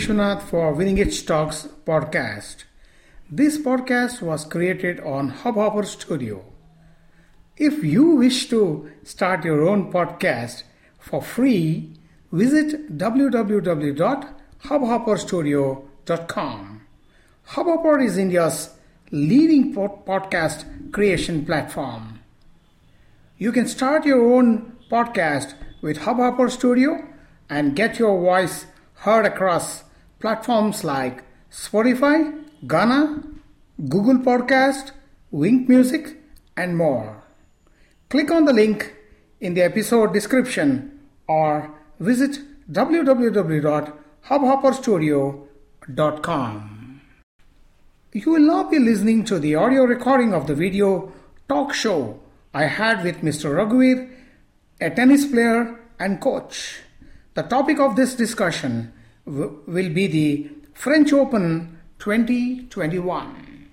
Vishwanath for Winning Edge Talks podcast. This podcast was created on Hubhopper Studio. If you wish to start your own podcast for free, visit www.hubhopperstudio.com. Hubhopper is India's leading podcast creation platform. You can start your own podcast with Hubhopper Studio and get your voice heard across platforms like Spotify, Gaana, Google Podcast, Wynk Music, and more. Click on the link in the episode description or visit www.hubhopperstudio.com. You will now be listening to the audio recording of the video talk show I had with Mr. Raghuveer, a tennis player and coach. The topic of this discussion w- will be the French Open 2021.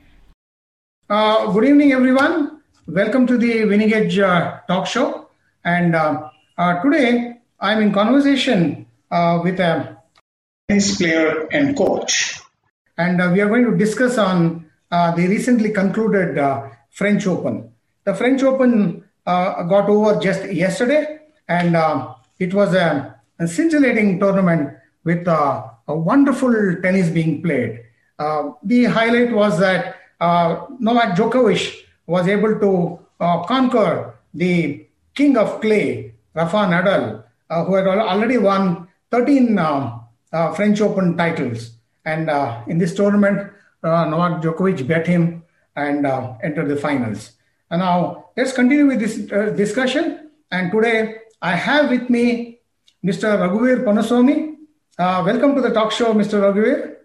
Uh, good evening, everyone. Welcome to the Winning Edge uh, talk show. And uh, uh today I'm in conversation uh, with a tennis player and coach. And uh, we are going to discuss on the recently concluded French Open. The French Open got over just yesterday, and it was a a scintillating tournament with uh, a wonderful tennis being played. Uh, the highlight was that uh, Novak Djokovic was able to uh, conquer the king of clay, Rafa Nadal, uh, who had already won 13 um, uh, French Open titles. And in this tournament, Novak Djokovic beat him and entered the finals. And now let's continue with this discussion. And today I have with me Mr. Raghuveer Panaswamy. Uh, welcome to the talk show, Mr. Raghuveer.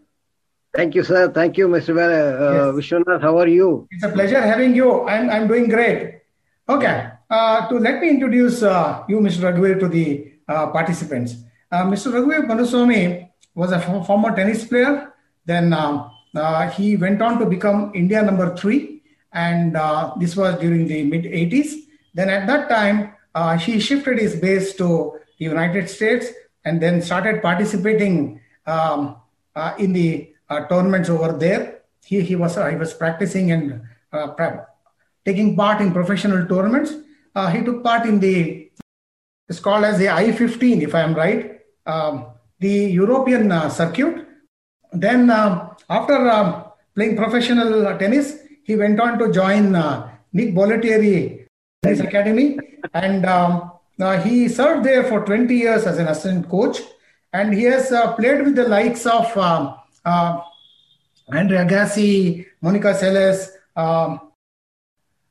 Thank you, sir. Thank you, Mr. Uh, yes. Vishwanath. How are you? It's a pleasure having you. I'm, I'm doing great. Okay. Uh, to let me introduce uh, you, Mr. Raghuveer, to the uh, participants. Uh, Mr. Raghuveer Panaswamy was a former tennis player. Then uh, he went on to become India number three, and this was during the mid 80s. Then at that time, he shifted his base to the United States and then started participating um, uh, in the uh, tournaments over there. He, he was uh, he was practicing and uh, taking part in professional tournaments. Uh, he took part in the it's called as the I-15, if I am right, um, the European uh, circuit. Then after playing professional tennis, he went on to join Nick Bollettieri Tennis Academy and um, now, he served there for 20 years as an assistant coach, and he has uh, played with the likes of uh, uh, Andre Agassi, Monica Seles, um,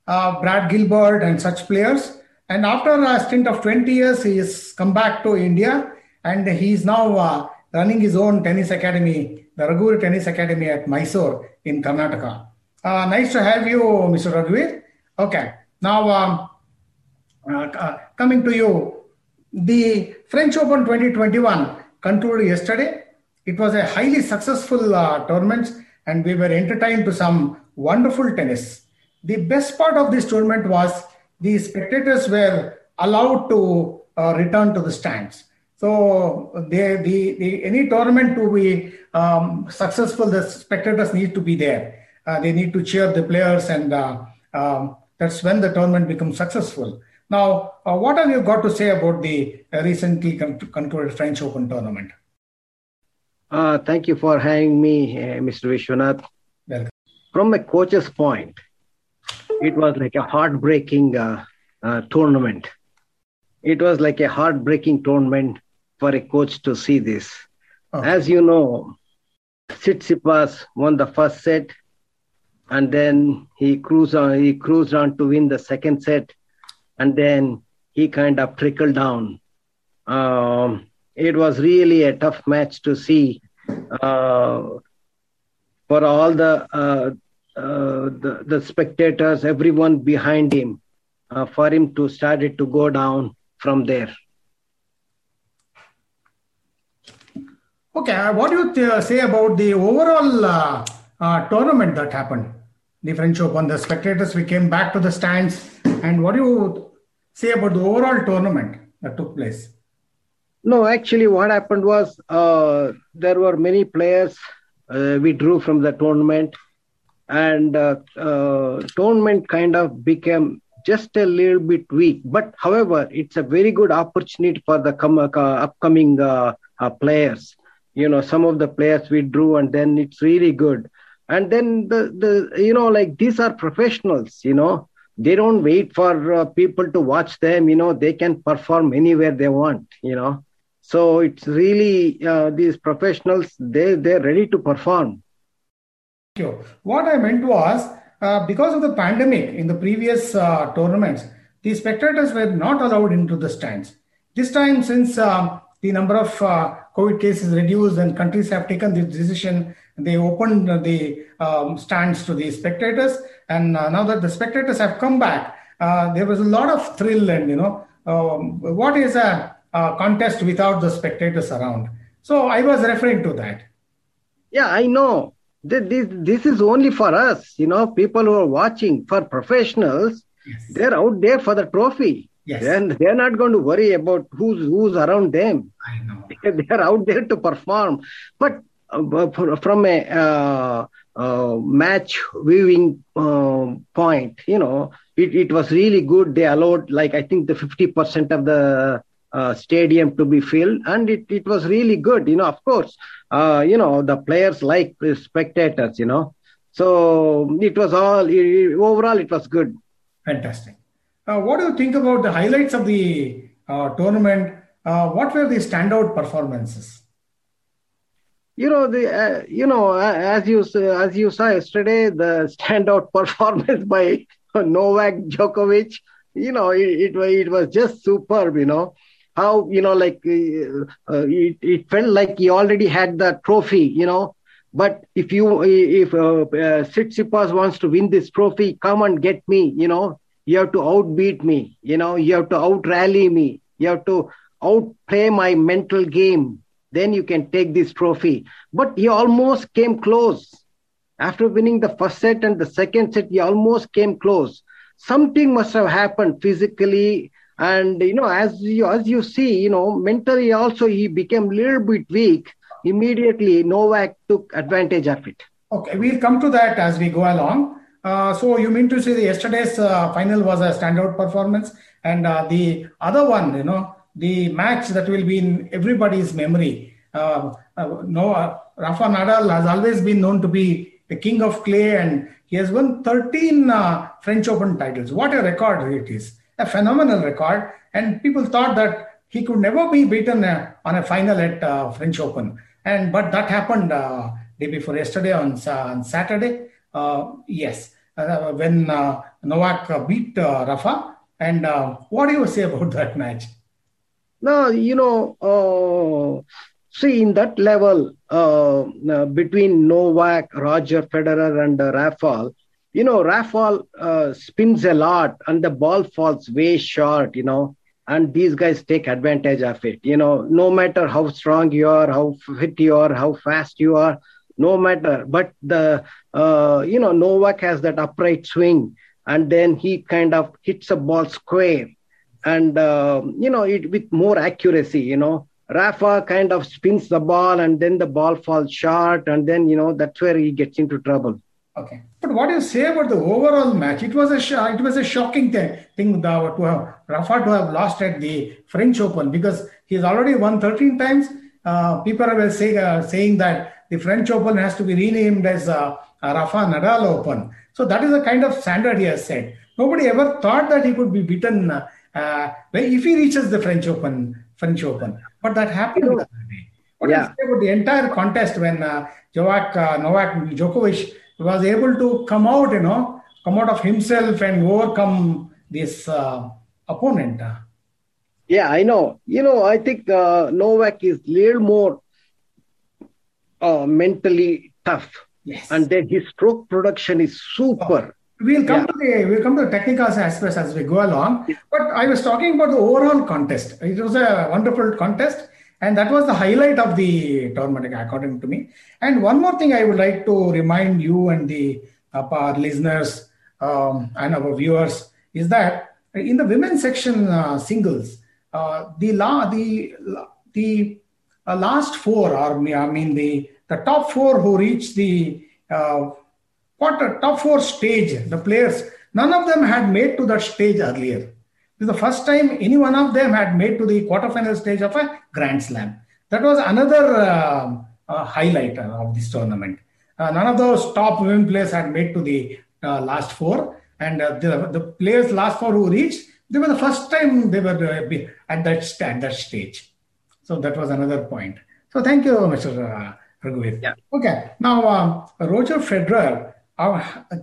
uh, Brad Gilbert, and such players. And after a stint of 20 years, he has come back to India, and he is now uh, running his own tennis academy, the Raghuveer Tennis Academy at Mysore in Karnataka. Uh, nice to have you, Mr. Raghuveer. Okay, now. Um, coming to you, the French Open 2021 concluded yesterday. It was a highly successful uh, tournament, and we were entertained to some wonderful tennis. The best part of this tournament was the spectators were allowed to uh, return to the stands. So they, the, the, any tournament to be um, successful, the spectators need to be there. Uh, they need to cheer the players, and uh, um, that's when the tournament becomes successful. Now, uh, what have you got to say about the uh, recently con- concluded French Open tournament? Uh, thank you for having me, uh, Mr. Vishwanath. Welcome. From a coach's point, it was like a heartbreaking uh, uh, tournament. It was like a heartbreaking tournament for a coach to see this. Oh. As you know, Tsitsipas won the first set, and then he cruised on. He cruised on to win the second set and then he kind of trickled down. Um, it was really a tough match to see uh, for all the, uh, uh, the, the spectators, everyone behind him, uh, for him to started to go down from there. Okay, uh, what do you th- say about the overall uh, tournament that happened? The French Open, the spectators, we came back to the stands and what do you say about the overall tournament that took place? No, actually, what happened was uh, there were many players uh, we drew from the tournament, and uh, uh, tournament kind of became just a little bit weak. But however, it's a very good opportunity for the com- uh, upcoming uh, players. You know, some of the players we drew, and then it's really good. And then the the you know like these are professionals. You know, they don't wait for people to watch them. You know, they can perform anywhere they want. You know so it's really uh, these professionals, they, they're ready to perform. Thank you. What I meant was, uh, because of the pandemic in the previous uh, tournaments, the spectators were not allowed into the stands. This time, since uh, the number of uh, COVID cases reduced and countries have taken this decision, they opened the um, stands to the spectators. And uh, now that the spectators have come back, there was a lot of thrill and, you know, um, what is a uh, contest without the spectators around. So I was referring to that. Yeah, I know. This, this, this is only for us, you know, people who are watching. For professionals, yes. they're out there for the trophy. Yes. And they're not going to worry about who's who's around them. I know. They're out there to perform. But uh, from a uh, uh, match viewing uh, point, you know, it, it was really good. They allowed, like, I think the 50% of the uh, stadium to be filled and it, it was really good you know. Of course uh, you know the players like the spectators you know. So it was all it, overall it was good. Fantastic. Uh, what do you think about the highlights of the tournament? What were the standout performances you know the uh, you know as you as you saw yesterday the standout performance by Novak Djokovic you know it, it, it was just superb you know. How you know like uh, uh, it, it felt like he already had the trophy you know. But if you if uh, uh, Tsitsipas wants to win this trophy come and get me you know. You have to outbeat me you know. You have to out rally me. You have to outplay my mental game then you can take this trophy. But he almost came close. After winning the first set and the second set he almost came close. Something must have happened physically. And you know as you as you see you know mentally also he became a little bit weak. Immediately novak took advantage of it. Okay we'll come to that as we go along. Uh, so you mean to say yesterday's uh, final was a standout performance and uh, the other one you know the match that will be in everybody's memory uh, uh, no uh, rafa nadal has always been known to be the king of clay and he has won 13 french open titles what a record it is a phenomenal record. And people thought that he could never be beaten uh, on a final at uh, French Open. And but that happened uh, day before yesterday on, on Saturday. Uh, yes, uh, when uh, Novak beat Rafa. And what do you say about that match? No, you know, see in that level between Novak, Roger Federer, and Rafa, you know, Rafa uh, spins a lot and the ball falls way short, you know, and these guys take advantage of it. You know, no matter how strong you are, how fit you are, how fast you are, no matter. But the, uh, you know, Novak has that upright swing and then he kind of hits a ball square and, uh, you know, it with more accuracy, you know. Rafa kind of spins the ball and then the ball falls short and then, you know, that's where he gets into trouble. Okay, but what do you say about the overall match? It was a sh- it was a shocking thing, thing to have Rafa to have lost at the French Open because he's already won 13 times. Uh, people are say, uh, saying that the French Open has to be renamed as uh, Rafa Nadal Open. So that is the kind of standard he has set. Nobody ever thought that he could be beaten uh, if he reaches the French Open. French Open, but that happened. What yeah. do you say about the entire contest when uh, Novak, uh, Novak Djokovic was able to come out, you know, come out of himself and overcome this uh, opponent. Yeah, I know. You know, I think uh, Novak is little more uh, mentally tough. Yes. And then his stroke production is super. We'll come yeah. to the we'll come to the technical aspects as we go along. Yeah. But I was talking about the overall contest. It was a wonderful contest. And that was the highlight of the tournament, according to me. And one more thing I would like to remind you and the uh, our listeners um, and our viewers is that in the women's section uh, singles, uh, the la- the the uh, last four, or I mean the the top four who reached the uh, a top four stage, the players, none of them had made to that stage earlier. This is the first time any one of them had made to the quarterfinal stage of a Grand Slam. That was another uh, uh, highlight of this tournament. Uh, none of those top women players had made to the uh, last four, and uh, the, the players last four who reached, they were the first time they were at that at that stage. So that was another point. So thank you, Mr. Uh, Raghuveer. Yeah. Okay. Now, um, Roger Federer uh,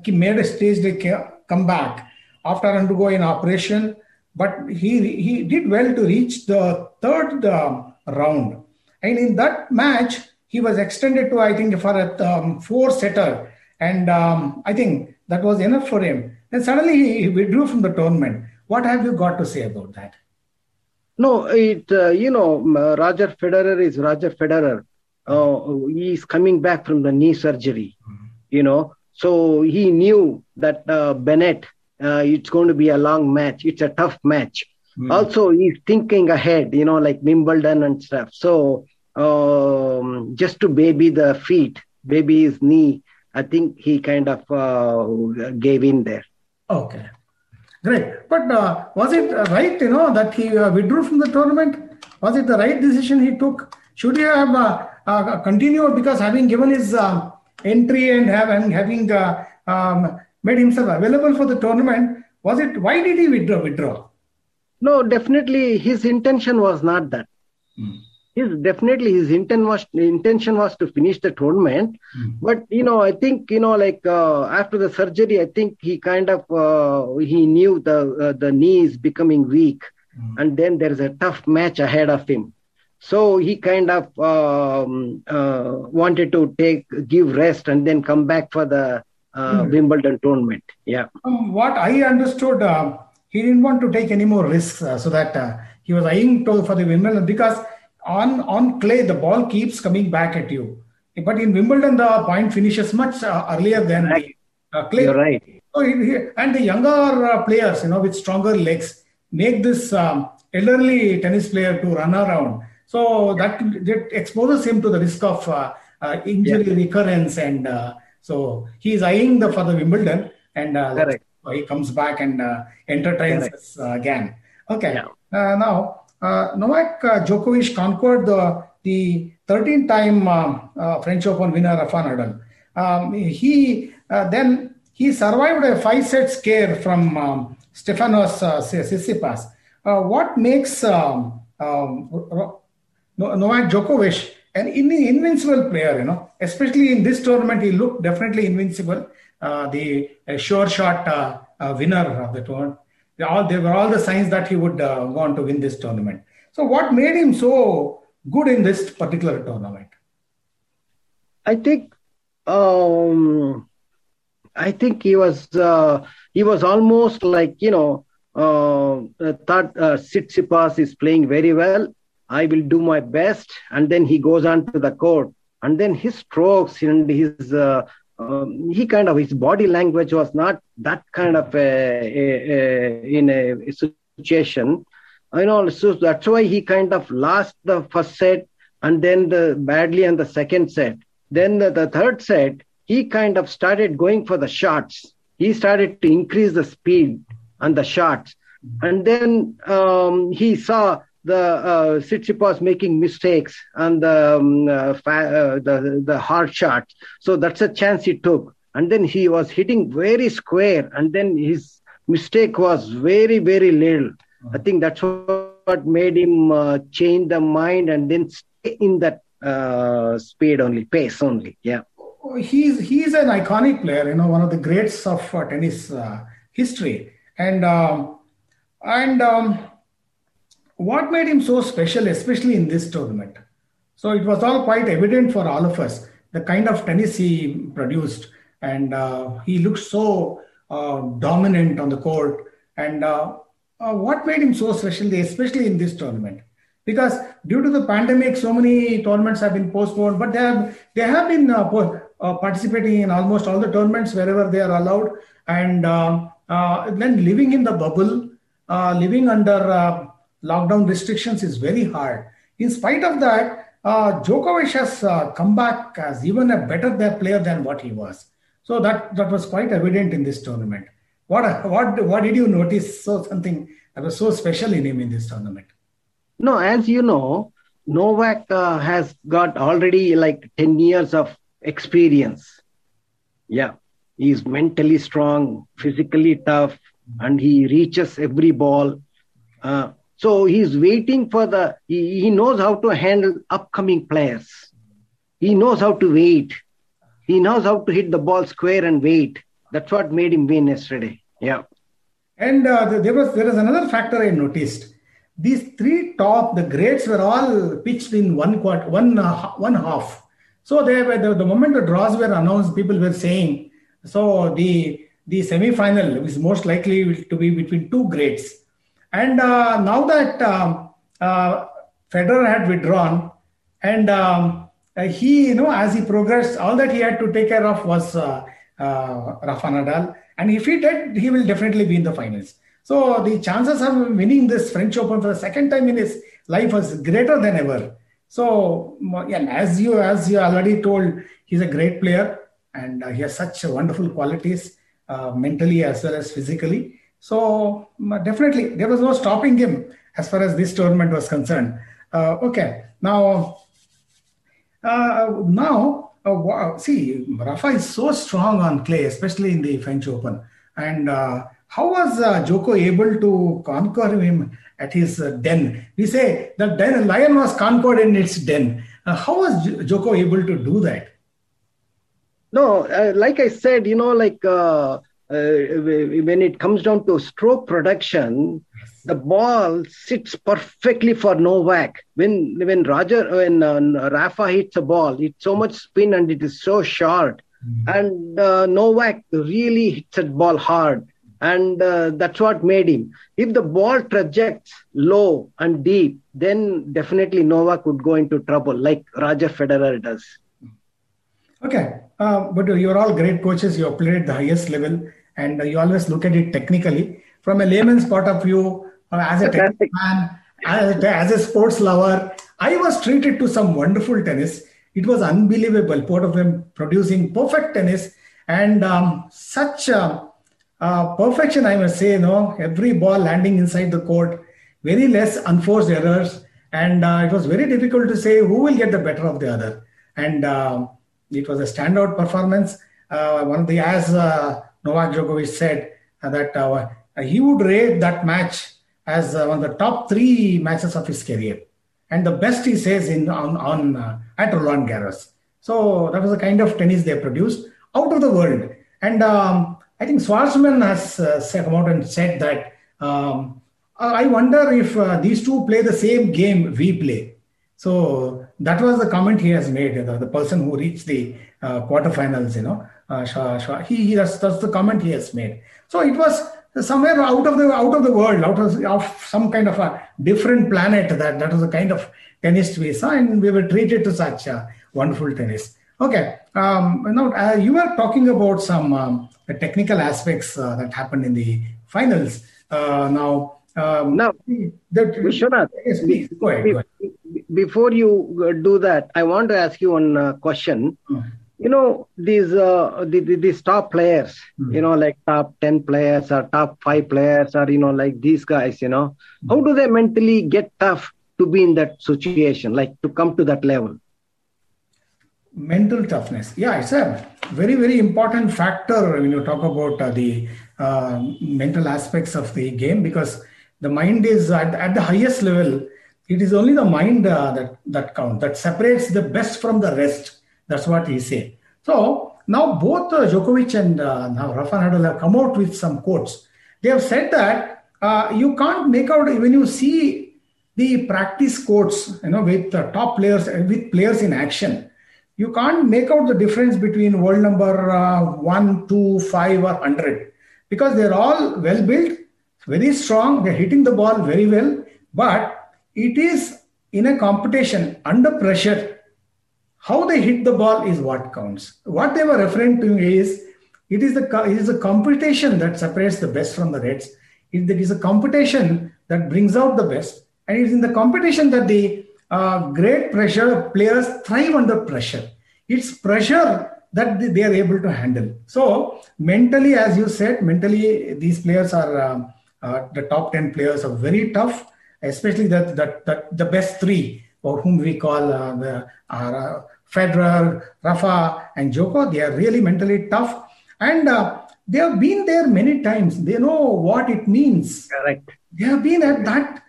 made a stage staged comeback after undergoing operation, but he he did well to reach the third um, round. And in that match, he was extended to I think for a um, four setter, and um, I think that was enough for him. Then suddenly he withdrew from the tournament. What have you got to say about that? No, it uh, you know Roger Federer is Roger Federer. Uh, he's coming back from the knee surgery, mm-hmm. you know. So he knew that uh, Bennett, uh, it's going to be a long match. It's a tough match. Mm-hmm. Also, he's thinking ahead, you know, like Wimbledon and stuff. So um, just to baby the feet, baby his knee, I think he kind of uh, gave in there. Okay, great. But uh, was it right, you know, that he uh, withdrew from the tournament? Was it the right decision he took? Should he have uh, uh, continued because having given his uh, entry and having having um, made himself available for the tournament, was it? Why did he withdraw? Withdraw? No, definitely his intention was not that. Hmm his definitely his intent was intention was to finish the tournament mm. but you know i think you know like uh, after the surgery i think he kind of uh, he knew the uh, the knee is becoming weak mm. and then there's a tough match ahead of him so he kind of um, uh, wanted to take give rest and then come back for the mm. wimbledon tournament. Yeah. Um, what i understood uh, he didn't want to take any more risks so that he was eyeing to for the wimbledon because on on clay the ball keeps coming back at you. But in wimbledon the point finishes much uh, earlier than right. uh, clay. You're right. So and the younger uh, players you know with stronger legs make this um, elderly tennis player to run around so that, that exposes him to the risk of uh, uh, injury yeah. recurrence and uh, so he is eyeing the for the wimbledon and Correct. he comes back and entertains us again okay yeah. now uh, Novak uh, Djokovic conquered the, the 13-time uh, French Open winner Rafa Nadal. Um, he then he survived a five-set scare from um, Stefanos Tsitsipas. what makes um, um, Novak Djokovic an invincible player, you know, especially in this tournament, he looked definitely invincible. Uh, the uh, sure shot uh, winner of the tournament they all they were all the signs that he would uh, go on to win this tournament. So, what made him so good in this particular tournament? I think, um, I think he was uh, he was almost like you know uh, thought uh, Tsitsipas is playing very well. I will do my best, and then he goes on to the court, and then his strokes and his uh, um, he kind of his body language was not that kind of a, a, a, in a situation. You know so that's why he kind of lost the first set and then the badly on the second set. Then the, the third set he kind of started going for the shots. He started to increase the speed on the shots. And then um, he saw the uh, Tsitsipas making mistakes and the, um, uh, fa- uh, the the hard shots. So that's a chance he took. And then he was hitting very square, and then his mistake was very very little. Mm-hmm. I think that's what made him uh, change the mind and then stay in that uh, speed only, pace only. Yeah. He's he's an iconic player. You know, one of the greats of uh, tennis uh, history, and um, and. Um, what made him so special, especially in this tournament? So it was all quite evident for all of us the kind of tennis he produced, and uh, he looked so uh, dominant on the court. And uh, uh what made him so special, especially in this tournament? Because due to the pandemic, so many tournaments have been postponed, but they have they have been uh, uh, participating in almost all the tournaments wherever they are allowed, and then living in the bubble, living under lockdown restrictions is very hard. in spite of that, uh, Djokovic has uh, come back as even a better player than what he was. So that, that was quite evident in this tournament. What, what, what did you notice? So something that was so special in him in this tournament. No, as you know, Novak uh, has got already like 10 years of experience. Yeah, he's mentally strong, physically tough, and he reaches every ball. Uh, so he's waiting for the, he, he knows how to handle upcoming players. He knows how to wait. He knows how to hit the ball square and wait. That's what made him win yesterday. Yeah. And uh, there was there was another factor I noticed. These three top, the grades were all pitched in one quarter, one uh, one half. So they were, the, the moment the draws were announced, people were saying, so the the semi-final is most likely to be between two grades. And uh, now that um, uh, Federer had withdrawn, and um, uh, he, you know, as he progressed, all that he had to take care of was uh, uh, Rafa Nadal. And if he did, he will definitely be in the finals. So the chances of winning this French Open for the second time in his life was greater than ever. So yeah, as you as you already told, he's a great player and uh, he has such wonderful qualities mentally as well as physically. So definitely there was no stopping him as far as this tournament was concerned. Uh, okay, now uh, now uh, wow, see, Rafa is so strong on clay, especially in the French Open. And uh, how was uh, Joko able to conquer him at his uh, den? We say the den, lion was conquered in its den. How was Joko able to do that? No, like I said, you know, like when it comes down to stroke production, the ball sits perfectly for Novak. When when Roger when uh, Rafa hits a ball, it's so much spin and it is so short, mm-hmm. and uh, Novak really hits that ball hard, and uh, that's what made him. If the ball trajects low and deep, then definitely Novak would go into trouble, like Roger Federer does. Okay, uh, but you're all great coaches. You have played at the highest level, and you always look at it technically. From a layman's point of view, as a tennis fan, as, as a sports lover, I was treated to some wonderful tennis. It was unbelievable. Both of them producing perfect tennis and um, such uh, uh, perfection, I must say. You know, every ball landing inside the court, very less unforced errors, and uh, it was very difficult to say who will get the better of the other. And um, it was a standout performance. Uh, one of the, as uh, Novak Djokovic said, uh, that he would rate that match as one of the top three matches of his career, and the best he says in on on at Roland Garros. So that was the kind of tennis they produced out of the world. And um, I think Schwartzman has uh, come out and said that um, I wonder if uh, these two play the same game we play. So that was the comment he has made. The, the person who reached the uh, quarterfinals, you know, uh, he, he that's, that's the comment he has made. So it was somewhere out of the out of the world, out of, of some kind of a different planet. That that was the kind of tennis we saw, and we were treated to such a wonderful tennis. Okay, um, now uh, you were talking about some um, technical aspects uh, that happened in the finals. Uh, now, um, now, that, Vishwanath, yes, please, go ahead, go ahead. Before you uh, do that, I want to ask you one uh, question. Hmm you know these uh, the, the, these top players mm-hmm. you know like top 10 players or top 5 players or you know like these guys you know mm-hmm. how do they mentally get tough to be in that situation like to come to that level mental toughness yeah it's a very very important factor when you talk about uh, the uh, mental aspects of the game because the mind is at, at the highest level it is only the mind uh, that that counts that separates the best from the rest that's what he said. So now both uh, Djokovic and uh, now Rafa Nadal have come out with some quotes. They have said that uh, you can't make out when you see the practice quotes, you know, with uh, top players uh, with players in action. You can't make out the difference between world number uh, one, two, five, or hundred because they're all well built, very strong. They're hitting the ball very well, but it is in a competition under pressure how they hit the ball is what counts. What they were referring to is it is the it is a competition that separates the best from the reds. It is a competition that brings out the best, and it is in the competition that the uh, great pressure players thrive under pressure. It's pressure that they are able to handle. So mentally, as you said, mentally these players are uh, uh, the top ten players are very tough, especially the the, the, the best three, or whom we call uh, the uh, Federer, Rafa, and Joko. They are really mentally tough, and uh, they have been there many times. They know what it means. Correct. They have been at that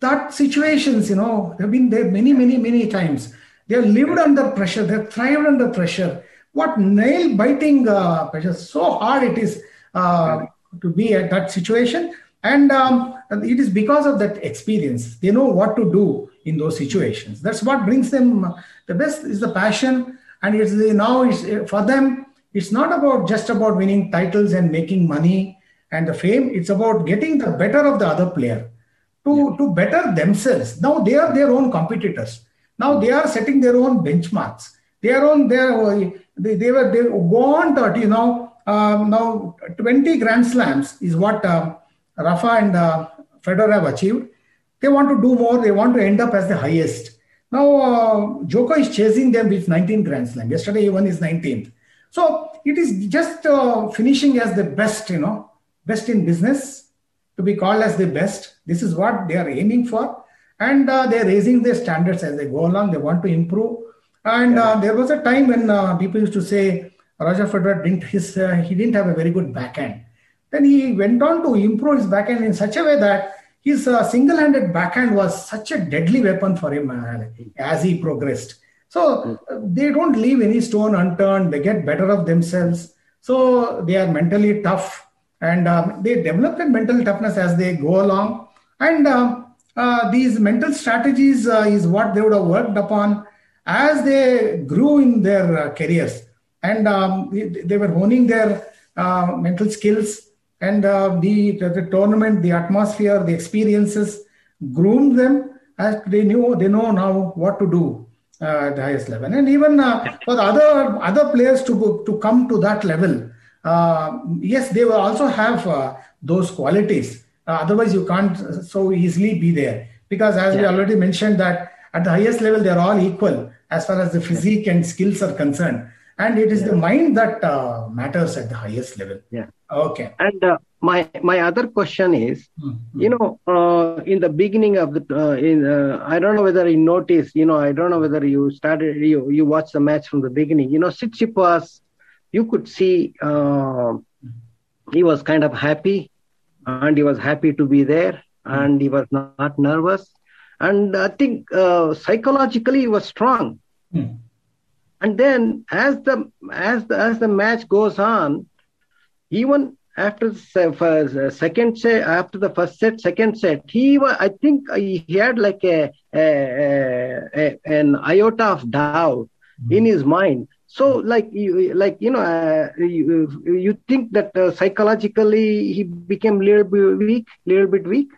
that situations. You know, they've been there many, many, many times. They have lived under pressure. They have thrived under pressure. What nail biting uh, pressure! So hard it is uh, to be at that situation, and um, it is because of that experience. They know what to do in those situations. That's what brings them the best. Is the passion, and it's the, now it's for them it's not about just about winning titles and making money and the fame. It's about getting the better of the other player to, yeah. to better themselves. Now they are their own competitors. Now they are setting their own benchmarks. They are on their they, they were they go on to you know um, now 20 Grand Slams is what uh, Rafa and uh, Federer have achieved. They want to do more. They want to end up as the highest. Now uh, Joko is chasing them with 19 Grand Slam. Yesterday he won his 19th. So it is just uh, finishing as the best, you know, best in business to be called as the best. This is what they are aiming for. And uh, they're raising their standards as they go along. They want to improve. And uh, there was a time when uh, people used to say Roger Federer didn't his uh, he didn't have a very good backhand. Then he went on to improve his backhand in such a way that his uh, single-handed backhand was such a deadly weapon for him as he progressed. So they don't leave any stone unturned. They get better of themselves. So they are mentally tough and um, they develop that mental toughness as they go along. And uh, uh, these mental strategies uh, is what they would have worked upon as they grew in their uh, careers. And um, they, they, were honing their uh, mental skills and uh, the, the, tournament, the atmosphere, the experiences groomed them as they knew they know now what to do uh, the highest level. And even uh, for the other other players to to come to that level, uh, yes, they will also have uh, those qualities. Uh, otherwise, you can't so easily be there because, as yeah. we already mentioned, that at the highest level they are all equal as far as the physique and skills are concerned, and it is yeah. the mind that uh, matters at the highest level. Yeah. Okay. And my my other question is mm-hmm. you know uh, in the beginning of the uh, in uh, i don't know whether you noticed you know i don't know whether you started you you watched the match from the beginning you know Tsitsipas, you could see uh, he was kind of happy and he was happy to be there mm-hmm. and he was not, nervous and i think uh, psychologically he was strong mm-hmm. and then as the as the as the match goes on even after the second set, after the first set, second set, he was, I think he had like a, a, a an iota of doubt mm-hmm. in his mind. So, like you, like you know, uh, you, you think that uh, psychologically he became a little bit weak, little bit weak.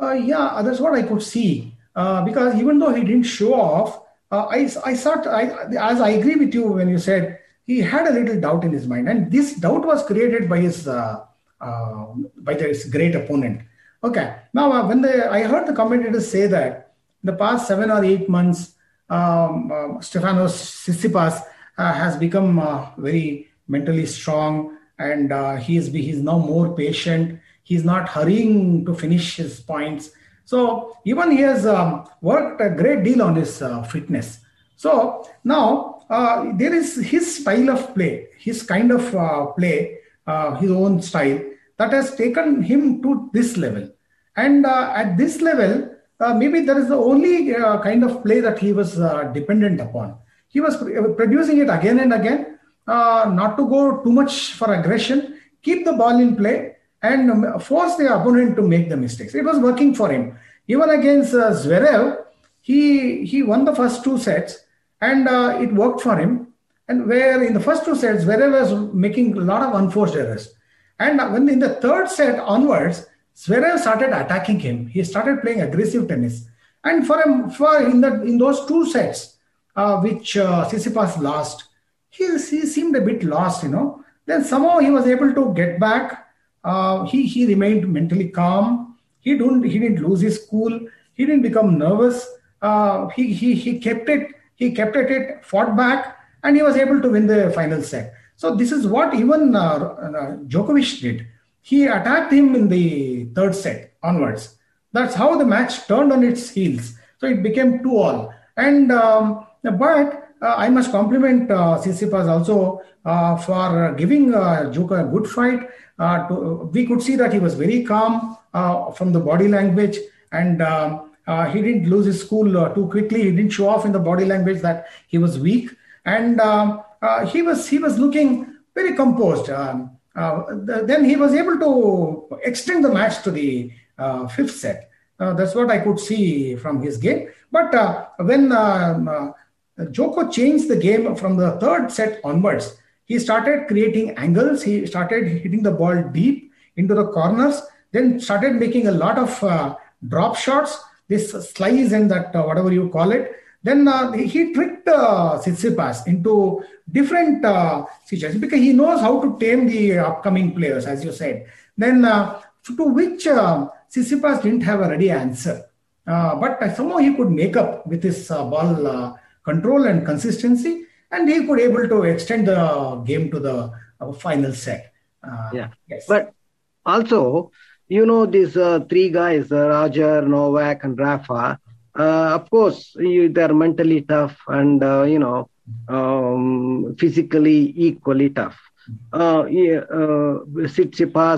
Uh, yeah, that's what I could see. Uh, because even though he didn't show off, uh, I I thought I as I agree with you when you said he had a little doubt in his mind, and this doubt was created by his uh, uh, by his great opponent. Okay, now uh, when the I heard the commentators say that in the past seven or eight months, um, uh, Stefanos uh, has become uh, very mentally strong, and he is he's now more patient. He's not hurrying to finish his points. So even he has um, worked a great deal on his fitness. So now uh, there is his style of play, his kind of uh, play, uh, his own style that has taken him to this level. And uh, at this level, uh, maybe that is the only kind of play that he was dependent upon. He was producing it again and again, not to go too much for aggression, keep the ball in play, and um, force the opponent to make the mistakes. It was working for him. Even against Zverev, he he won the first two sets and uh, it worked for him. And where in the first two sets, Zverev was making a lot of unforced errors. And when in the third set onwards, Zverev started attacking him. He started playing aggressive tennis. And for him, for in the in those two sets, uh, which uh, Tsitsipas lost, he, he seemed a bit lost, you know. Then somehow he was able to get back. Uh, he he remained mentally calm. He don't he didn't lose his cool. He didn't become nervous uh, he, he, he kept it, he kept at it, fought back, and he was able to win the final set. So this is what even uh, uh, Djokovic did. He attacked him in the third set onwards. That's how the match turned on its heels. So it became two all. And um, but uh, I must compliment uh, Tsitsipas also uh, for giving uh, a good fight. Uh, to, we could see that he was very calm uh, from the body language and um, uh, he didn't lose his cool uh, too quickly. He didn't show off in the body language that he was weak, and um, uh, he was he was looking very composed. Um, uh, then he was able to extend the match to the fifth set. that's what I could see from his game. But when um, Joko changed the game from the third set onwards, he started creating angles. He started hitting the ball deep into the corners. Then started making a lot of uh, drop shots, this slice and that uh, whatever you call it. Then uh, he tricked uh, Tsitsipas into different uh, situations because he knows how to tame the upcoming players, as you said. Then uh, to which uh, Tsitsipas didn't have a ready answer. Uh, but somehow he could make up with his uh, ball uh, control and consistency, and he could able to extend the game to the uh, final set. Uh, yeah, yes. but also you know these uh, three guys, uh, Roger, Novak, and Rafa. Uh, of course, you, they're mentally tough and uh, you know um, physically equally tough. Uh, uh,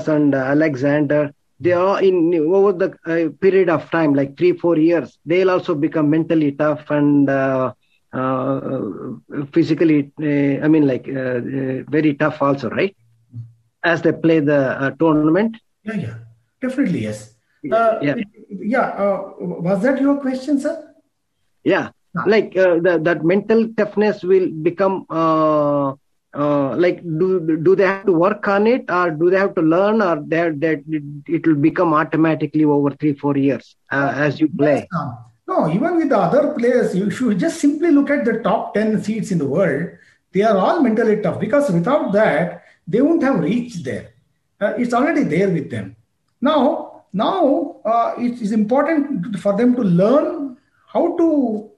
and Alexander, they are in over the period of time, like three, four years, they'll also become mentally tough and physically, I mean, like very tough also, right? As they play the tournament. Yeah, yeah. Definitely, yes. Uh, yeah. Yeah. Uh, was that your question, sir? Yeah. Ah. Like uh, the, that mental toughness will become uh, uh, like do do they have to work on it or do they have to learn or that that it will become automatically over three four years uh, as you play? No, even with the other players, you should just simply look at the top ten seeds in the world. They are all mentally tough because without that, they won't have reached there. it's already there with them. Now, now uh, it is important for them to learn how to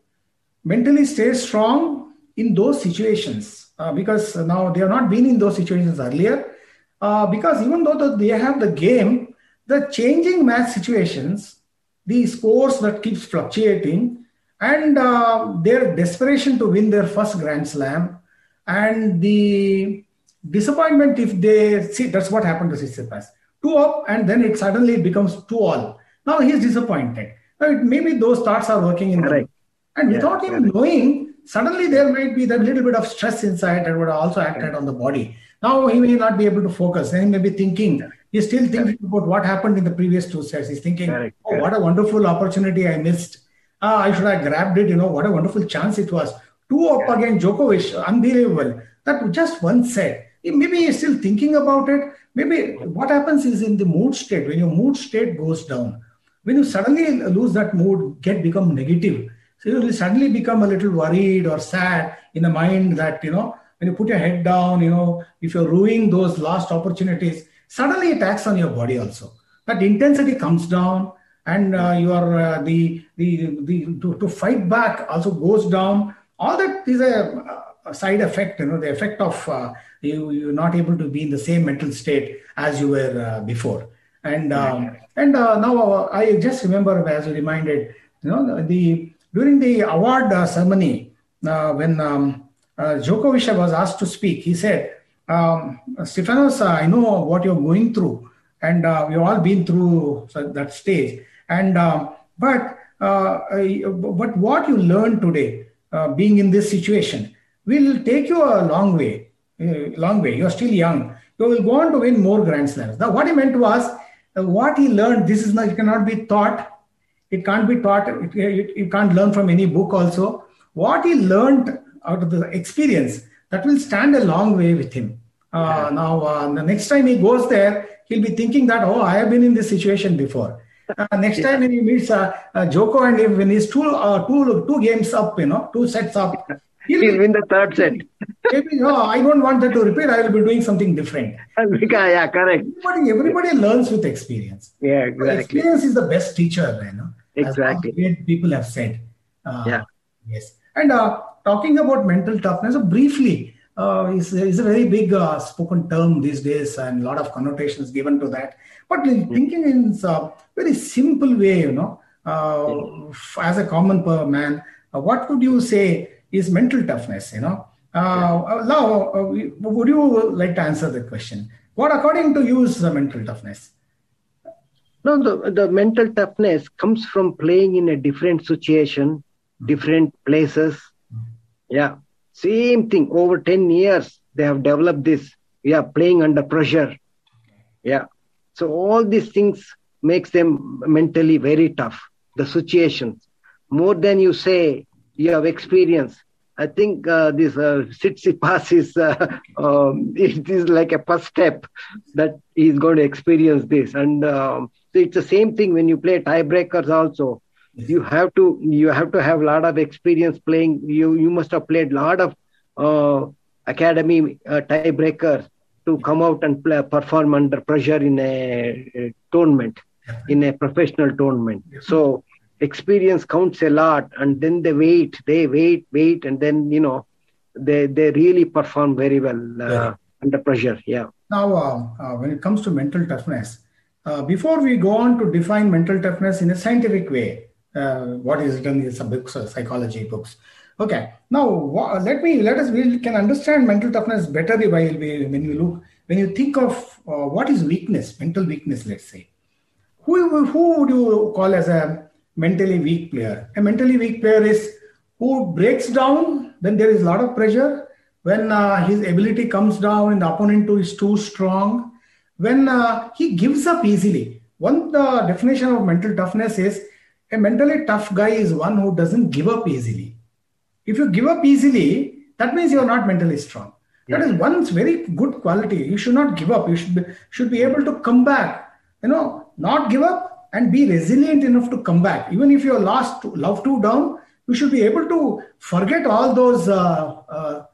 mentally stay strong in those situations uh, because now they have not been in those situations earlier. Uh, because even though they have the game, the changing match situations, the scores that keeps fluctuating, and uh, their desperation to win their first Grand Slam, and the disappointment if they see that's what happened to Tsitsipas two up, and then it suddenly becomes two all. Now he's disappointed. Now it, maybe those thoughts are working in right. And without him right. knowing, suddenly there might be that little bit of stress inside that would also acted right. on the body. Now he may not be able to focus. Then he may be thinking, he's still thinking about what happened in the previous two sets. He's thinking, oh, what a wonderful opportunity I missed. Uh, I should have grabbed it. You know, what a wonderful chance it was. Two up against Djokovic, unbelievable. That just one set. Maybe he's still thinking about it. Maybe what happens is in the mood state, when your mood state goes down, when you suddenly lose that mood, get become negative. So you suddenly become a little worried or sad in the mind that, you know, when you put your head down, you know, if you're ruining those last opportunities, suddenly it acts on your body also. That intensity comes down and uh, your uh, the the the to, to, fight back also goes down. All that is a, a side effect, you know, the effect of uh, you you're not able to be in the same mental state as you were uh, before. And um, and uh, now uh, i just remember as you reminded you know the during the award uh, ceremony uh, when um, uh, Djokovic was asked to speak he said um, Stefanos I know what you're going through and we've all been through that stage. And um, but but what you learned today being in this situation will take you a long way long way. You're still young. You will go on to win more Grand Slams. Now, what he meant was uh, what he learned. This is not. It cannot be taught. It can't be taught. It, it, you can't learn from any book. Also, what he learned out of the experience that will stand a long way with him. Uh, yeah. Now, uh, the next time he goes there, he'll be thinking that, oh, I have been in this situation before. Uh, next yeah. time when he meets uh, uh, Joko and if, when he's two, uh, two, two games up, you know, two sets up, he'll, win the third set. maybe no, I don't want that to repeat. I will be doing something different. yeah, correct. Everybody, everybody learns with experience. Yeah, exactly. Experience is the best teacher, you know. Exactly. people have said. Uh, yeah. Yes. And uh, talking about mental toughness, briefly, uh, is, is a very big uh, spoken term these days and a lot of connotations given to that. But mm-hmm. thinking in a very simple way, you know, uh, as a common man, uh, what would you say is mental toughness? You know, uh, now uh, would you like to answer the question? What, according to you, is the mental toughness? No, the, the mental toughness comes from playing in a different situation, mm-hmm. different places. Mm-hmm. Yeah, same thing. Over 10 years, they have developed this. Yeah, playing under pressure. Yeah. So all these things makes them mentally very tough. The situations, more than you say you have experience. I think uh, this uh, Tsitsipas is uh, um, it is like a first step that he's going to experience this, and um, so it's the same thing when you play tiebreakers also. You have to you have to have a lot of experience playing. You you must have played a lot of uh, academy uh, tiebreakers to come out and play, perform under pressure in a, a tournament, in a professional tournament. So experience counts a lot and then they wait they wait wait and then you know they they really perform very well uh, yeah. under pressure yeah. Now uh, uh, when it comes to mental toughness uh, before we go on to define mental toughness in a scientific way uh, what is written in some books psychology books. Okay now let me let us we can understand mental toughness better while we, when you look when you think of what is weakness mental weakness let's say. Who, who would you call as a mentally weak player. A mentally weak player is who breaks down when there is a lot of pressure, when uh, his ability comes down and the opponent is too strong, when uh, he gives up easily. One the definition of mental toughness is a mentally tough guy is one who doesn't give up easily. If you give up easily, that means you are not mentally strong. That is one very good quality. You should not give up. You should be, should be able to come back. You know, not give up and be resilient enough to come back. Even if you're lost, love two down, you should be able to forget all those, uh, uh,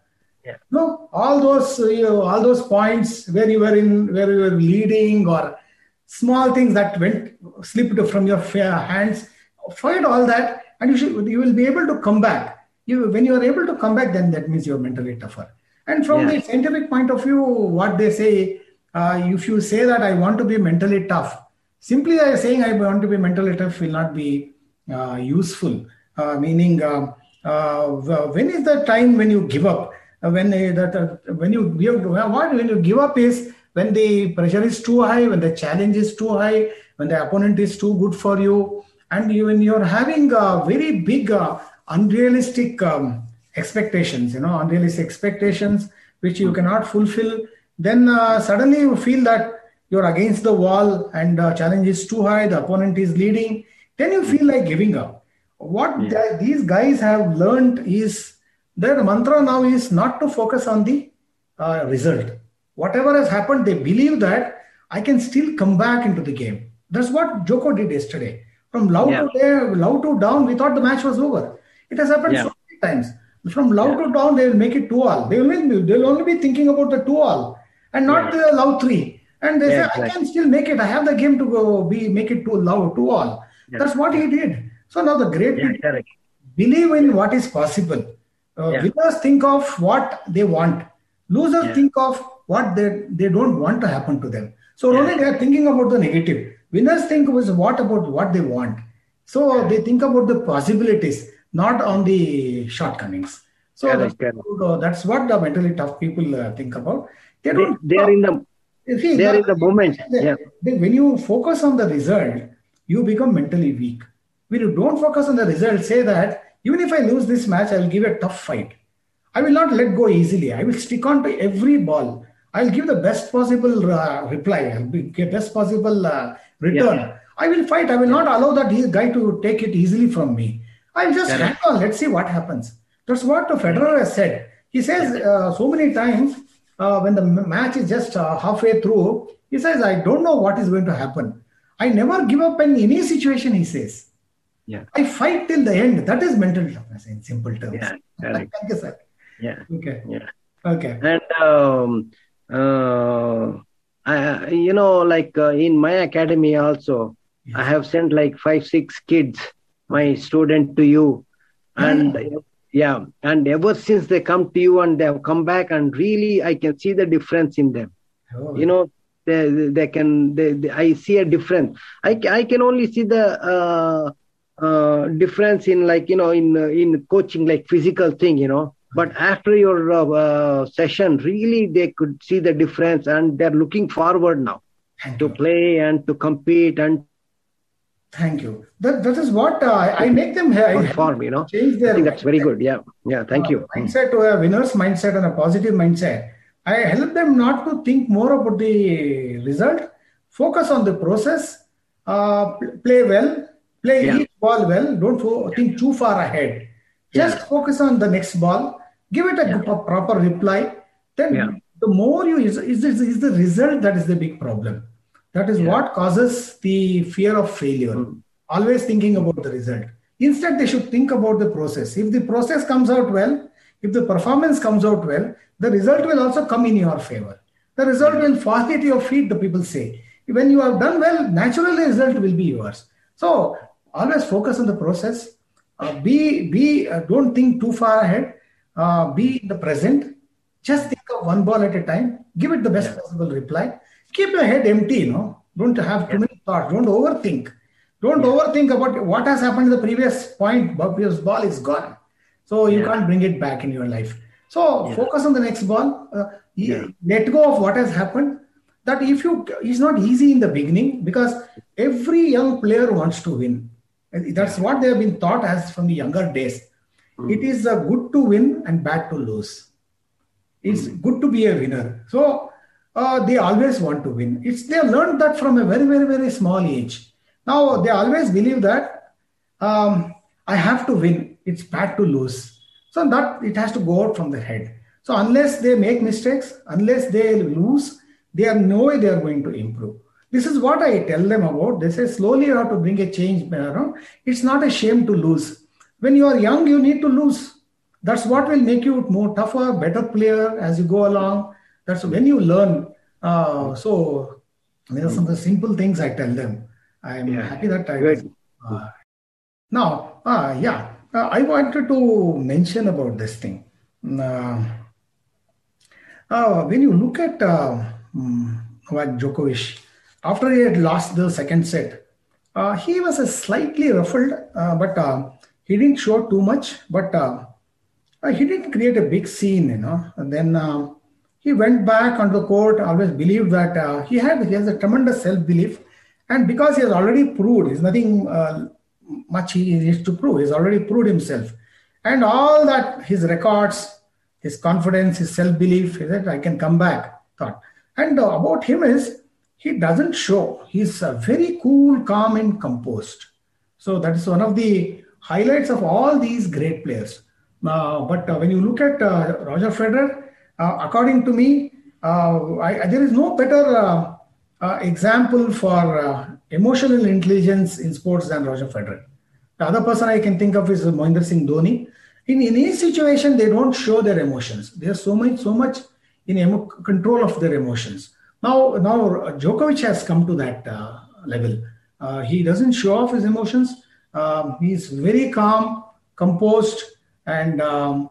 yeah. no, all those, uh, you know, all those points where you were in, where you were leading, or small things that went slipped from your hands. Forget all that, and you should, you will be able to come back. You, when you are able to come back, then that means you're mentally tougher. And from yeah. the scientific point of view, what they say, uh, if you say that I want to be mentally tough, Simply saying I want to be mentally tough will not be uh, useful. Uh, meaning, uh, uh when is the time when you give up? Uh, when uh, that when you give what when you give up is when the pressure is too high, when the challenge is too high, when the opponent is too good for you, and you, when you're having very big unrealistic um, expectations, you know, unrealistic expectations which you cannot fulfill, then suddenly you feel that you're against the wall and the challenge is too high, the opponent is leading, then you feel like giving up. What yeah. these guys have learned is their mantra now is not to focus on the uh, result. Whatever has happened, they believe that I can still come back into the game. That's what Joko did yesterday. From low yeah. to there, low to down, we thought the match was over. It has happened yeah. so many times. From low yeah. to down, they will make it two all. They will, they will only be thinking about the two all and not the low three. And they yeah, say, exactly. I can still make it. I have the game to go be make it to love to all. Yeah. That's what he did. So now the great yeah, people believe in what is possible. Uh, winners think of what they want. Losers think of what they, they don't want to happen to them. So only they are thinking about the negative. Winners think was what about what they want. So they think about the possibilities, not on the shortcomings. So that's, that's, what the mentally tough people uh, think about. They, don't, they, they are in the See, there is a moment. Yeah. When you focus on the result, you become mentally weak. When you don't focus on the result, say that even if I lose this match, I will give a tough fight. I will not let go easily. I will stick on to every ball. I'll give the best possible uh, reply. I'll be the best possible uh, return. Yeah. I will fight. I will not allow that guy to take it easily from me. I'll just hang on. Let's see what happens. That's what Federer has said. He says uh, so many times uh, when the match is just uh, halfway through, he says, I don't know what is going to happen. I never give up in any situation, he says. Yeah. I fight till the end. That is mental toughness in simple terms. Yeah, Thank you, sir. Yeah. Okay. Yeah. Okay. And, um, uh, I, you know, like uh, in my academy also. I have sent like five, six kids, my student to you. and yeah and ever since they come to you and they have come back and really i can see the difference in them. Oh. you know they, they can they, they, i see a difference. I, I can only see the uh, uh, difference in like you know in uh, in coaching like physical thing you know. But after your uh, uh, session really they could see the difference and they're looking forward now to play and to compete and Thank you. That, that is what uh, I make them perform. You know, change their. I think that's very good. Yeah, yeah. Thank uh, you. Mindset to a winner's mindset and a positive mindset. I help them not to think more about the result. Focus on the process. Uh, play well. Play yeah. each ball well. Don't fo- think too far ahead. Just yeah. focus on the next ball. Give it a, yeah. a proper reply. Then the more you is, is, is the result that is the big problem that is yeah. what causes the fear of failure. Mm. Always thinking about the result. Instead, they should think about the process. If the process comes out well, if the performance comes out well, the result will also come in your favor. The result will fall at your feet, the people say. When you have done well, naturally the result will be yours. So always focus on the process. Uh, be be uh, don't think too far ahead. Uh, be in the present. Just think of one ball at a time. Give it the best yeah. possible reply keep your head empty, you know. Don't have too many thoughts. Don't overthink. Don't yeah. overthink about what has happened in the previous point. Previous ball is gone. So you yeah. can't bring it back in your life. So yeah. focus on the next ball. Uh, let go of what has happened. That if you, it's not easy in the beginning because every young player wants to win. That's what they have been taught as from the younger days. Mm. It is uh, good to win and bad to lose. It's mm. good to be a winner. So uh, they always want to win. It's they learned that from a very, very, very small age. Now they always believe that um, I have to win. It's bad to lose. So that it has to go out from the head. So unless they make mistakes, unless they lose, they are no way they are going to improve. This is what I tell them about. They say slowly you have to bring a change around. It's not a shame to lose. When you are young, you need to lose. That's what will make you more tougher, better player as you go along that's when you learn. Uh, so there are some of the simple things I tell them. I'm yeah. happy that I. Good. Uh, now, uh, yeah, uh, I wanted to mention about this thing. Uh, uh, when you look at uh, Novak Djokovic, after he had lost the second set, he was a slightly ruffled, but he didn't show too much. But he didn't create a big scene, you know. And then he went back on the court, always believed that uh, he had he has a tremendous self-belief. And because he has already proved, there's nothing uh, much he needs to prove. He's already proved himself. And all that, his records, his confidence, his self-belief, he said, I can come back, thought. And uh, about him is, he doesn't show. He's uh, very cool, calm, and composed. So that is one of the highlights of all these great players. Uh, but uh, when you look at uh, Roger Federer, according to me, uh, I, there is no better uh, example for emotional intelligence in sports than Roger Federer. The other person I can think of is Mahendra Singh Dhoni. In, any situation, they don't show their emotions. They are so much, so much in emo- control of their emotions. Now, now Djokovic has come to that uh, level. Uh, he doesn't show off his emotions. Um, he's very calm, composed, and um,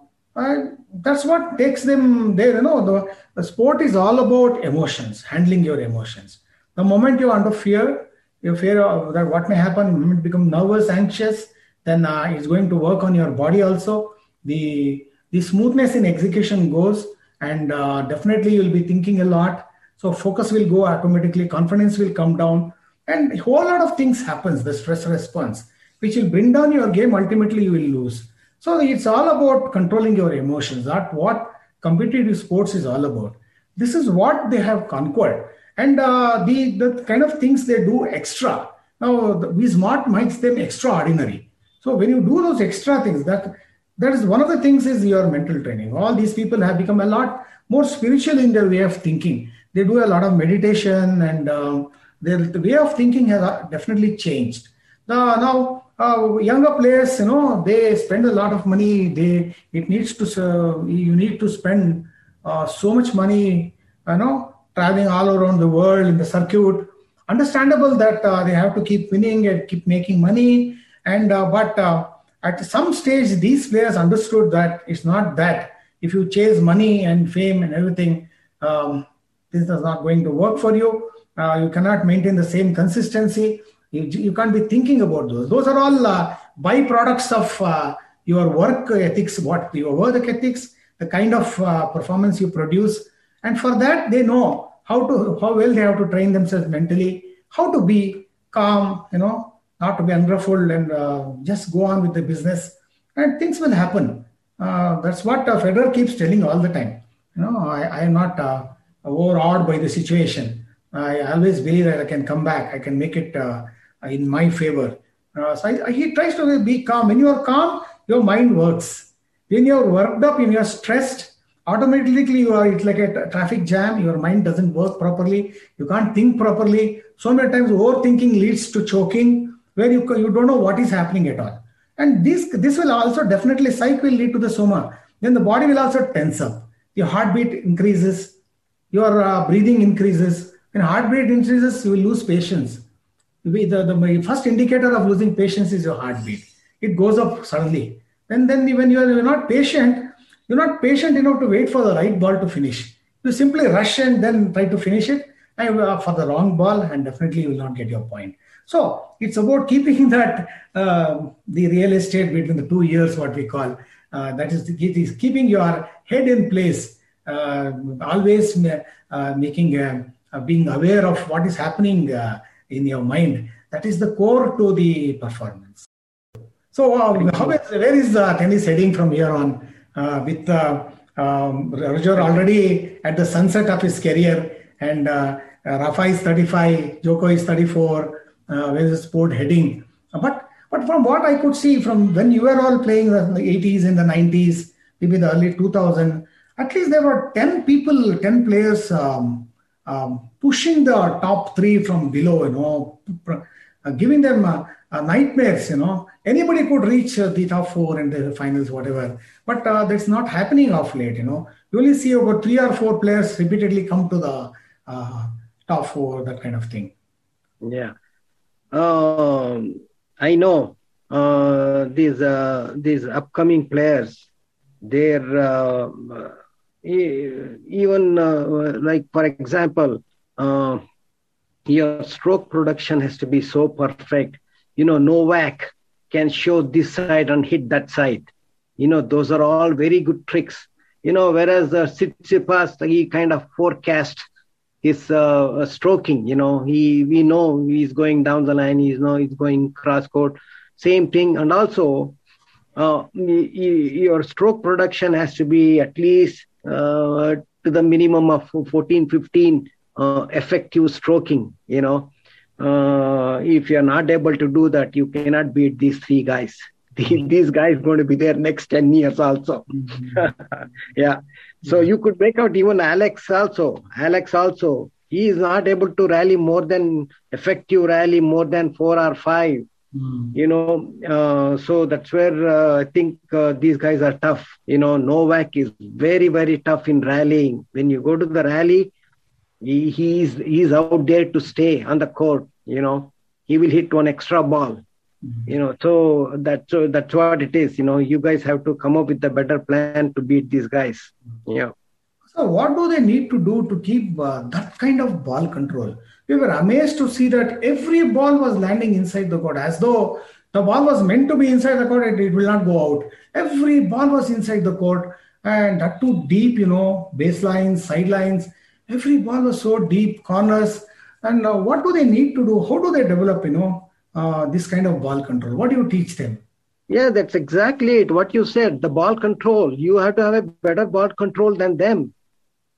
that's what takes them there. You know, the, the sport is all about emotions, handling your emotions. The moment you're under fear, you fear of that what may happen, you become nervous, anxious, then uh, it's going to work on your body also. The the smoothness in execution goes, and uh, definitely you'll be thinking a lot. So focus will go automatically, confidence will come down, and a whole lot of things happens. The stress response, which will bring down your game. Ultimately, you will lose. So it's all about controlling your emotions. That what competitive sports is all about. This is what they have conquered, and uh, the the kind of things they do extra. Now, we smart makes them extraordinary. So when you do those extra things, that that is one of the things is your mental training. All these people have become a lot more spiritual in their way of thinking. They do a lot of meditation, and um, their the way of thinking has definitely changed. Now, now uh, younger players, you know, they spend a lot of money. They it needs to uh, you need to spend uh, so much money, you know, traveling all around the world in the circuit. Understandable that uh, they have to keep winning and keep making money, and uh, but uh, at some stage, these players understood that it's not that if you chase money and fame and everything, um, this is not going to work for you. You cannot maintain the same consistency. You, you can't be thinking about those. Those are all uh, byproducts of uh, your work ethics, what your work ethics, the kind of uh, performance you produce. And for that, they know how to how well they have to train themselves mentally, how to be calm, you know, not to be unruffled and uh, just go on with the business, and things will happen. Uh, that's what uh, Federer keeps telling all the time. You know, I, I am not uh, overawed by the situation. I always believe that I can come back. I can make it uh, in my favor. Uh, so I, he tries to be calm. When you are calm, your mind works. When you are worked up, when you are stressed, automatically you are it's like a traffic jam. Your mind doesn't work properly. You can't think properly. So many times overthinking leads to choking, where you you don't know what is happening at all. And this this will also definitely psych will lead to the soma. Then the body will also tense up. Your heartbeat increases. Your uh, breathing increases. When heartbeat increases, you will lose patience the, the first indicator of losing patience is your heartbeat. It goes up suddenly. And then when you are not patient, you're not patient enough to wait for the right ball to finish. You simply rush and then try to finish it and, uh, for the wrong ball, and definitely you will not get your point. So it's about keeping that uh, the real estate between the two years, what we call uh, that is, is keeping your head in place, uh, always uh, making uh, being aware of what is happening in your mind. That is the core to the performance. So, uh, how is, where is the tennis heading from here on? Uh, with uh, um, Roger already at the sunset of his career, and uh, Rafa is 35, Joko is 34. Uh, where is the sport heading? But but from what I could see from when you were all playing in the 80s and the 90s, maybe the early 2000, at least there were 10 people, 10 players um, um, pushing the top three from below, you know, uh, giving them uh, uh, nightmares, you know. Anybody could reach uh, the top four in the finals, whatever. But uh, that's not happening of late, you know. You only see about three or four players repeatedly come to the uh, top four, that kind of thing. Yeah. Um, I know these these upcoming players, they're even uh, like for example uh, your stroke production has to be so perfect. You know no novak can show this side and hit that side. You know those are all very good tricks. You know whereas uh, Tsitsipas, he kind of forecast his uh, stroking. You know he we know he's going down the line he's know he's going cross court. Same thing and also uh, your stroke production has to be at least uh, to the minimum of 14, 15 uh, effective stroking. You know, uh, if you're not able to do that, you cannot beat these three guys. these guys going to be there next 10 years also. Mm-hmm. yeah. So you could make out even Alex also. Alex also. He is not able to rally more than effective rally more than four or five Mm. You know, uh, so that's where uh, I think uh, these guys are tough. You know, Novak is very, very tough in rallying. When you go to the rally, he, he's he's out there to stay on the court. You know, he will hit one extra ball. Mm-hmm. You know, so that's so that's what it is. You know, you guys have to come up with a better plan to beat these guys. Mm-hmm. Yeah. So, what do they need to do to keep uh, that kind of ball control? We were amazed to see that every ball was landing inside the court as though the ball was meant to be inside the court, it, it will not go out. Every ball was inside the court and that too deep, you know, baselines, sidelines. Every ball was so deep, corners. And uh, what do they need to do? How do they develop, you know, uh, this kind of ball control? What do you teach them? Yeah, that's exactly it. What you said, the ball control. You have to have a better ball control than them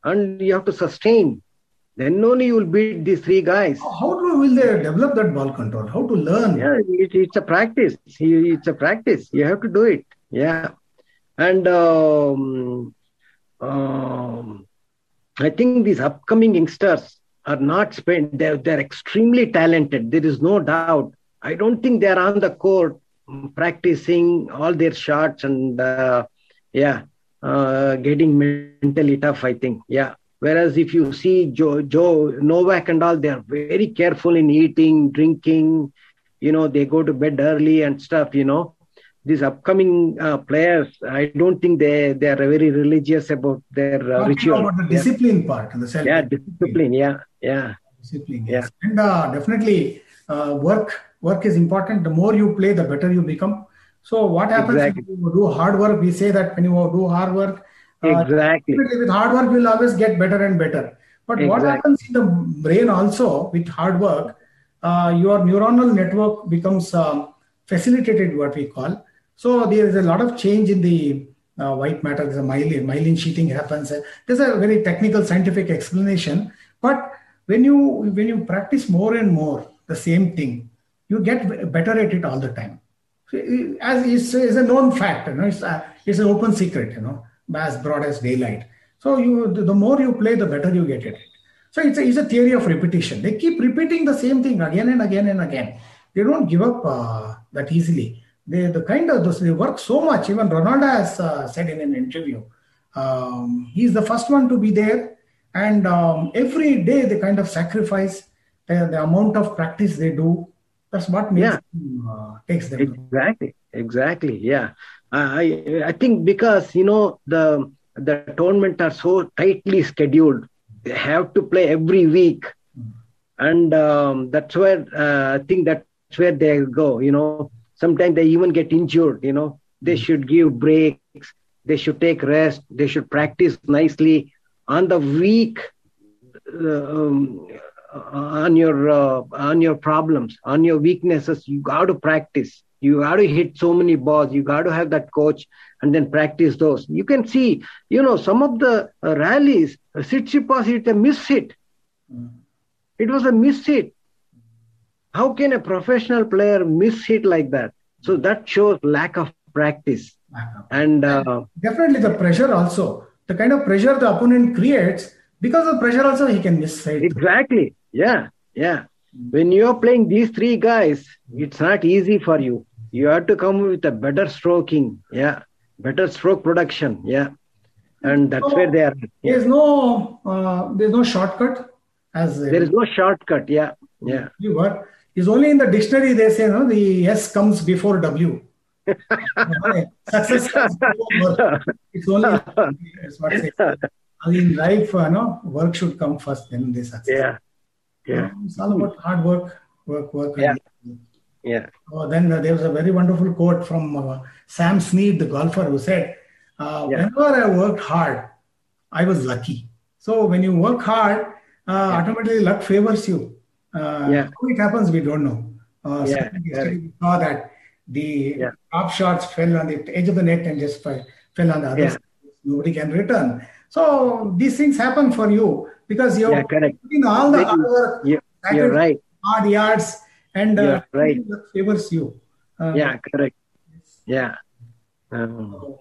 and you have to sustain. Then only you will beat these three guys. How do will they develop that ball control? How to learn? Yeah, it, it's a practice. It's a practice. You have to do it. Yeah, and um, um, I think these upcoming youngsters are not spent. They're they're extremely talented. There is no doubt. I don't think they're on the court practicing all their shots and uh, yeah uh, getting mentally tough, I think. Yeah. Whereas if you see Joe, Joe Novak and all, they are very careful in eating, drinking. You know, they go to bed early and stuff. You know, these upcoming uh, players, I don't think they they are very religious about their uh, ritual. About the discipline yeah. part, the self. Yeah, discipline. Yeah, yeah. Discipline. Yes. Yeah. And uh, definitely, uh, work work is important. The more you play, the better you become. So what happens exactly. you do hard work? We say that when you do hard work, uh, exactly with hard work, you'll always get better and better. But exactly. what happens in the brain also with hard work? Uh, your neuronal network becomes um, facilitated, what we call so there is a lot of change in the uh, white matter. There's a myelin, myelin sheathing happens. There's a very technical scientific explanation. But when you when you practice more and more the same thing, you get better at it all the time. As is, is a known fact, you know, it's, a, it's an open secret, you know, as broad as daylight. So you the more you play, the better you get at it. So it's a, it's a theory of repetition. They keep repeating the same thing again and again and again. They don't give up uh, that easily they the kind of those they work so much. Even Ronaldo has uh, said in an interview, um, he's the first one to be there, and um, every day they kind of sacrifice the, the, amount of practice they do. That's what makes yeah. them, uh, takes them. Exactly, exactly. Yeah, I I think because you know the the tournament are so tightly scheduled, they have to play every week, mm. and um, that's where uh, I think that's where they go. You know, sometimes they even get injured you know they hmm. should give breaks they should take rest they should practice nicely on the week uh, um, on your uh, on your problems on your weaknesses you got to practice you got to hit so many balls you got to have that coach and then practice those you can see you know some of the uh, rallies uh, Tsitsipas hit a miss hit mm. it was a miss hit how can a professional player miss hit like that? So that shows lack of practice. And uh, definitely the pressure also, the kind of pressure the opponent creates, because of pressure also he can miss it. Exactly. Yeah. Yeah. When you're playing these three guys, it's not easy for you. You have to come with a better stroking. Yeah. Better stroke production. Yeah. And that's so, where they are. Yeah. There's no uh, there's no shortcut as there is no shortcut. Yeah. Yeah. You were is only in the dictionary they say no the s comes before w success comes before it's only it's what they say. in life uh, no work should come first then the success yeah yeah it's all about hard work work work yeah yeah oh, then there was a very wonderful quote from uh, sam snead the golfer who said uh, yeah. whenever i worked hard i was lucky so when you work hard uh, yeah. automatically luck favors you uh, yeah. How it happens, we don't know. Uh, yeah, we saw that the yeah. top shots fell on the edge of the net and just fell, fell on the other yeah. side. Nobody can return. So these things happen for you because you're yeah, correct. putting all the hard work, you, you're right. hard yards, and uh, right. favors you. Uh, yeah, correct. Yeah. Um,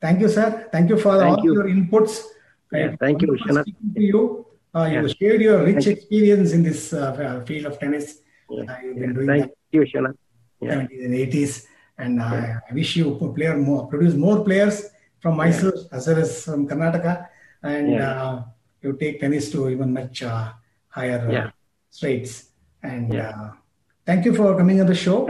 thank you, sir. Thank you for thank all you. your inputs. Yeah, thank you, Shana. To you. Uh, you shared your rich experience in this uh, field of tennis. Yeah. You've been yeah. doing Thank you, Shana. Yeah. 70s and 80s. And I wish you player more, produce more players from Mysore as well as from Karnataka. And uh, you take tennis to even much uh, higher uh, straits. And thank you for coming on the show.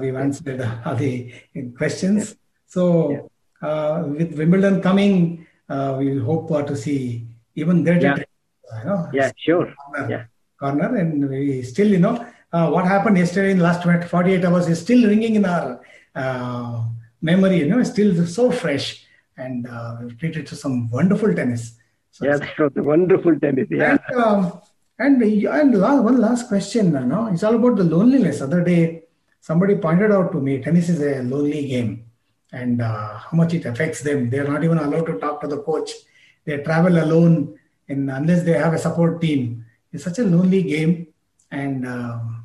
we've answered all the questions. So with Wimbledon coming, we hope to see even there yeah. you know yeah sure. corner, yeah. corner. And we still you know uh, what happened yesterday in the last 48 hours is still ringing in our uh, memory you know still so fresh. And uh, we've treated to some wonderful tennis so yeah so wonderful tennis yeah. And, um, and, and last, one last question know it's all about the loneliness. Other day somebody pointed out to me tennis is a lonely game. And uh, how much it affects them. They're not even allowed to talk to the coach. They travel alone and unless they have a support team. It's such a lonely game. And um,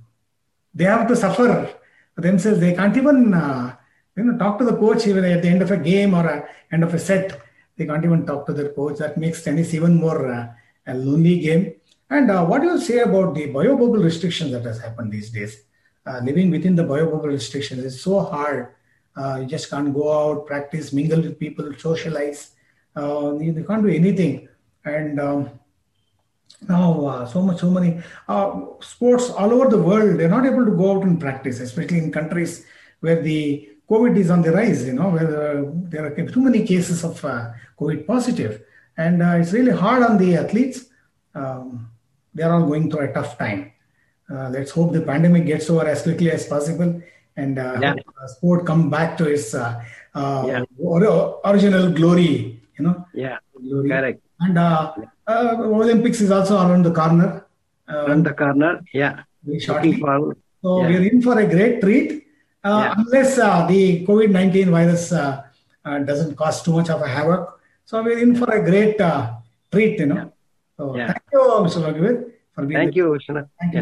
they have to suffer themselves. They can't even uh, you know talk to the coach even at the end of a game or a end of a set. They can't even talk to their coach. That makes tennis even more uh, a lonely game. And uh, what do you say about the bio bubble restrictions that has happened these days? Uh, living within the bio bubble restrictions is so hard. Uh, you just can't go out, practice, mingle with people, socialize. Uh, they, they, can't do anything. And um, now, uh, so much, so many uh, sports all over the world, they're not able to go out and practice, especially in countries where the COVID is on the rise, you know, where uh, there are too many cases of uh, COVID positive. And uh, it's really hard on the athletes. Um, they're all going through a tough time. Uh, let's hope the pandemic gets over as quickly as possible and uh, yeah. sport come back to its uh, yeah. original glory, you know. Yeah, glory. correct. And Olympics is also around the corner. around the corner, yeah. Very shortly. So yeah. we're in for a great treat. Uh, yeah. unless uh, the COVID 19 virus uh, doesn't cause too much of a havoc. So we're in for a great treat, you know. So thank you, Mr. Raghuveer, for being Thank you. Thank you.